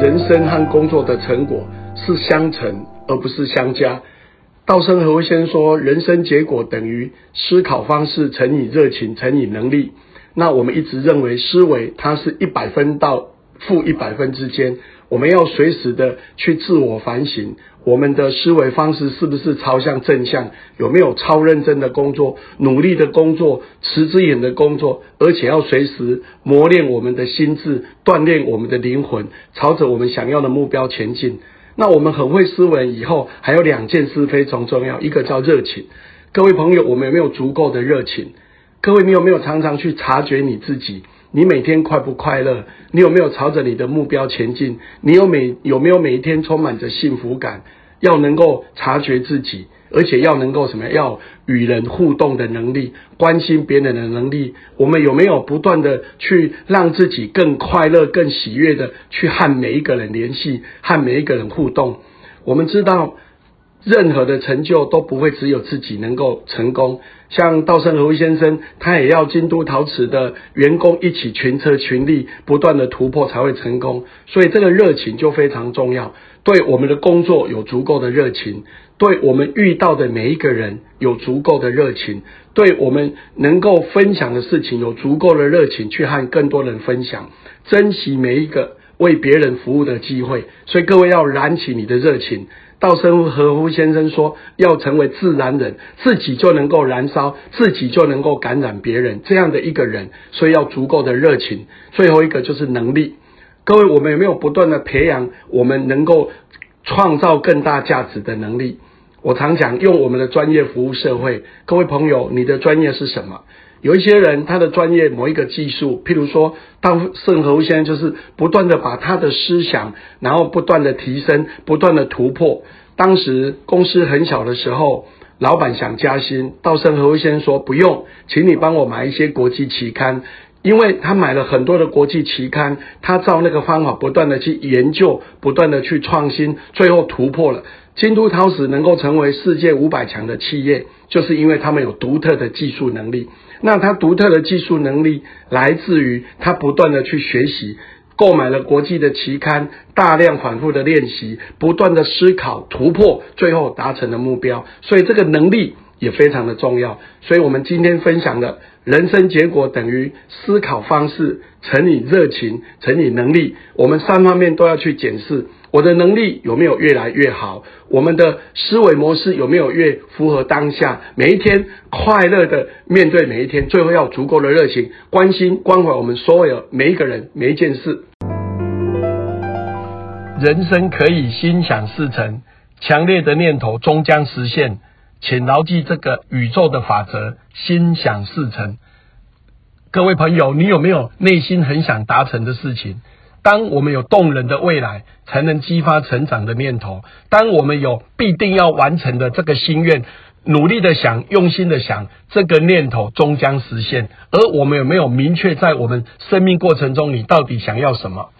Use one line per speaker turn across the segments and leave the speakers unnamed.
人生和工作的成果是相乘而不是相加。稻盛和夫先说，人生结果等于思考方式乘以热情乘以能力。那我们一直认为思维它是一百分到负一百分之间，我们要随时的去自我反省，我们的思维方式是不是朝向正向？有没有超认真的工作、努力的工作、持之以恒的工作？而且要随时磨练我们的心智，锻炼我们的灵魂，朝着我们想要的目标前进。那我们很会思维，以后还有两件事非常重要，一个叫热情。各位朋友，我们有没有足够的热情？各位，你有没有常常去察觉你自己？你每天快不快乐？你有没有朝着你的目标前进？你有每有没有每一天充满着幸福感？要能够察觉自己，而且要能够什么？要与人互动的能力，关心别人的能力。我们有没有不断的去让自己更快乐、更喜悦的去和每一个人联系，和每一个人互动？我们知道。任何的成就都不会只有自己能够成功，像稻盛和夫先生，他也要京都陶瓷的员工一起群策群力，不断的突破才会成功。所以这个热情就非常重要，对我们的工作有足够的热情，对我们遇到的每一个人有足够的热情，对我们能够分享的事情有足够的热情，去和更多人分享，珍惜每一个为别人服务的机会。所以各位要燃起你的热情。稻盛和夫先生说：“要成为自然人，自己就能够燃烧，自己就能够感染别人，这样的一个人，所以要足够的热情。最后一个就是能力。各位，我们有没有不断的培养我们能够创造更大价值的能力？我常讲，用我们的专业服务社会。各位朋友，你的专业是什么？”有一些人，他的专业某一个技术，譬如说，稻盛和夫先生就是不断的把他的思想，然后不断的提升，不断的突破。当时公司很小的时候，老板想加薪，稻盛和夫先生说不用，请你帮我买一些国际期刊，因为他买了很多的国际期刊，他照那个方法不断的去研究，不断的去创新，最后突破了。京都陶瓷能够成为世界五百强的企业，就是因为他们有独特的技术能力。那他独特的技术能力来自于他不断的去学习，购买了国际的期刊，大量反复的练习，不断的思考突破，最后达成了目标。所以这个能力也非常的重要。所以我们今天分享的人生结果等于思考方式乘以热情乘以能力，我们三方面都要去检视。我的能力有没有越来越好？我们的思维模式有没有越符合当下？每一天快乐的面对每一天，最后要足够的热情，关心关怀我们所有每一个人每一件事。人生可以心想事成，强烈的念头终将实现，请牢记这个宇宙的法则：心想事成。各位朋友，你有没有内心很想达成的事情？当我们有动人的未来，才能激发成长的念头。当我们有必定要完成的这个心愿，努力的想，用心的想，这个念头终将实现。而我们有没有明确在我们生命过程中，你到底想要什么？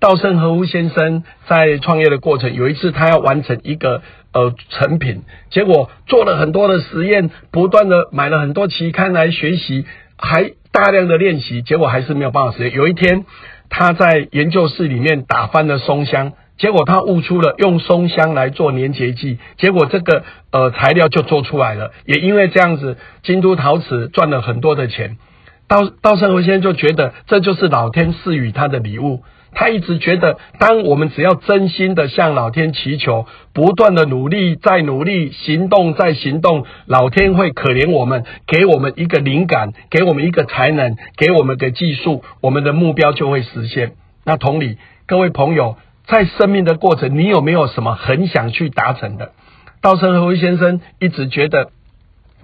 稻盛和夫先生在创业的过程，有一次他要完成一个呃成品，结果做了很多的实验，不断的买了很多期刊来学习，还大量的练习，结果还是没有办法实现。有一天。他在研究室里面打翻了松香，结果他悟出了用松香来做粘结剂，结果这个呃材料就做出来了。也因为这样子，京都陶瓷赚了很多的钱。稻稻盛和夫先生就觉得这就是老天赐予他的礼物。他一直觉得，当我们只要真心的向老天祈求，不断的努力，再努力，行动再行动，老天会可怜我们，给我们一个灵感，给我们一个才能，给我们个技术，我们的目标就会实现。那同理，各位朋友，在生命的过程，你有没有什么很想去达成的？稻盛和夫先生一直觉得。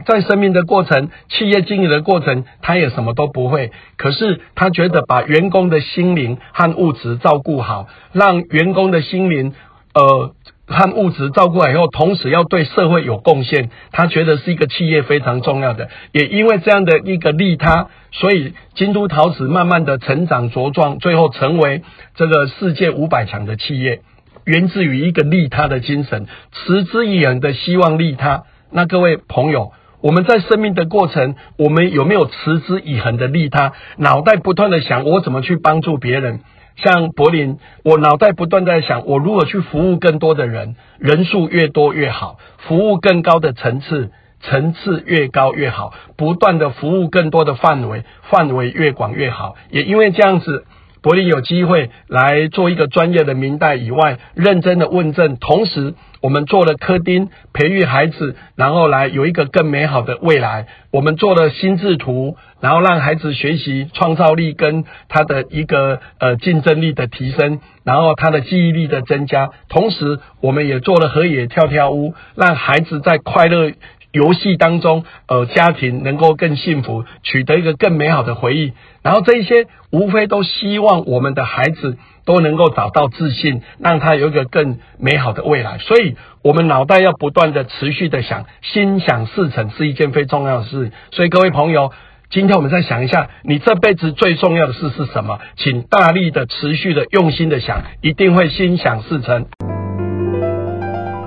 在生命的过程、企业经营的过程，他也什么都不会。可是他觉得把员工的心灵和物质照顾好，让员工的心灵呃和物质照顾好以后，同时要对社会有贡献，他觉得是一个企业非常重要的。也因为这样的一个利他，所以京都陶瓷慢慢的成长茁壮，最后成为这个世界五百强的企业，源自于一个利他的精神，持之以恒的希望利他。那各位朋友。我们在生命的过程，我们有没有持之以恒的利他？脑袋不断的想，我怎么去帮助别人？像柏林，我脑袋不断在想，我如何去服务更多的人，人数越多越好，服务更高的层次，层次越高越好，不断的服务更多的范围，范围越广越好。也因为这样子。柏林有机会来做一个专业的明代以外，认真的问政，同时我们做了科丁培育孩子，然后来有一个更美好的未来。我们做了心智图，然后让孩子学习创造力跟他的一个呃竞争力的提升，然后他的记忆力的增加。同时，我们也做了河野跳跳屋，让孩子在快乐。游戏当中，呃，家庭能够更幸福，取得一个更美好的回忆。然后这一些，无非都希望我们的孩子都能够找到自信，让他有一个更美好的未来。所以，我们脑袋要不断的持续的想，心想事成是一件非重要的事。所以，各位朋友，今天我们再想一下，你这辈子最重要的事是什么？请大力的、持续的、用心的想，一定会心想事成。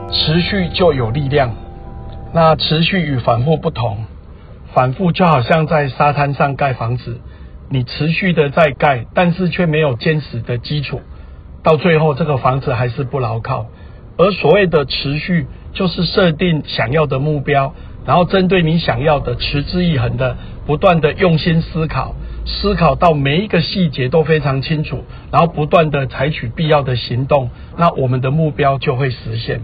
持续就有力量。那持续与反复不同，反复就好像在沙滩上盖房子，你持续的在盖，但是却没有坚实的基础，到最后这个房子还是不牢靠。而所谓的持续，就是设定想要的目标，然后针对你想要的持之以恒的，不断的用心思考，思考到每一个细节都非常清楚，然后不断的采取必要的行动，那我们的目标就会实现。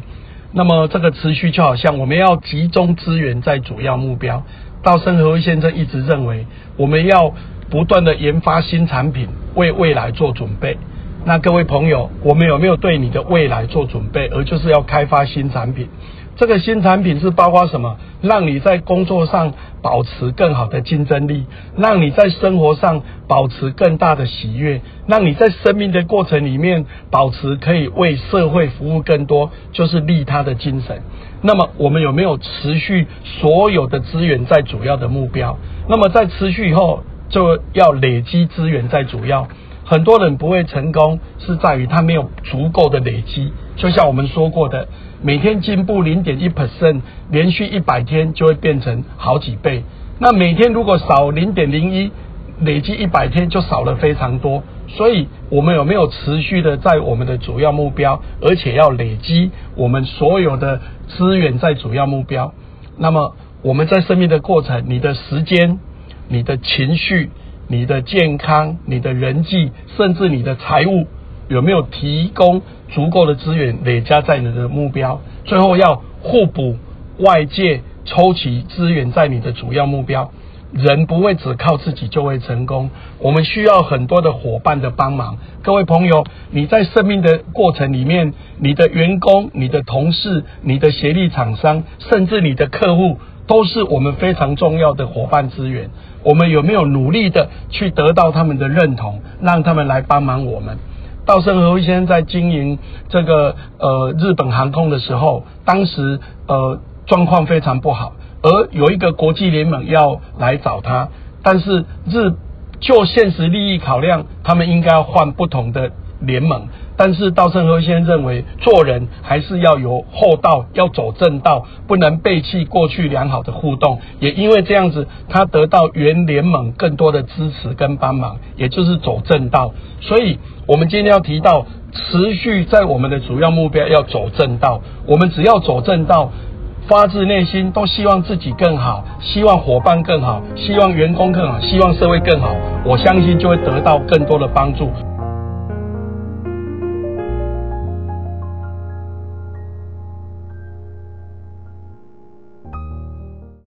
那么这个持续就好像我们要集中资源在主要目标。稻盛和夫先生一直认为，我们要不断的研发新产品，为未来做准备。那各位朋友，我们有没有对你的未来做准备？而就是要开发新产品。这个新产品是包括什么？让你在工作上保持更好的竞争力，让你在生活上保持更大的喜悦，让你在生命的过程里面保持可以为社会服务更多，就是利他的精神。那么我们有没有持续所有的资源在主要的目标？那么在持续以后，就要累积资源在主要。很多人不会成功，是在于他没有足够的累积。就像我们说过的，每天进步零点一 percent，连续一百天就会变成好几倍。那每天如果少零点零一，累积一百天就少了非常多。所以，我们有没有持续的在我们的主要目标，而且要累积我们所有的资源在主要目标？那么，我们在生命的过程，你的时间，你的情绪。你的健康、你的人际，甚至你的财务，有没有提供足够的资源累加在你的目标？最后要互补，外界抽取资源在你的主要目标。人不会只靠自己就会成功，我们需要很多的伙伴的帮忙。各位朋友，你在生命的过程里面，你的员工、你的同事、你的协力厂商，甚至你的客户。都是我们非常重要的伙伴资源。我们有没有努力的去得到他们的认同，让他们来帮忙我们？稻盛和夫先生在经营这个呃日本航空的时候，当时呃状况非常不好，而有一个国际联盟要来找他，但是日就现实利益考量，他们应该要换不同的联盟。但是稻盛和夫先生认为，做人还是要有厚道，要走正道，不能背弃过去良好的互动。也因为这样子，他得到原联盟更多的支持跟帮忙，也就是走正道。所以，我们今天要提到，持续在我们的主要目标要走正道。我们只要走正道，发自内心都希望自己更好，希望伙伴更好，希望员工更好，希望社会更好。我相信就会得到更多的帮助。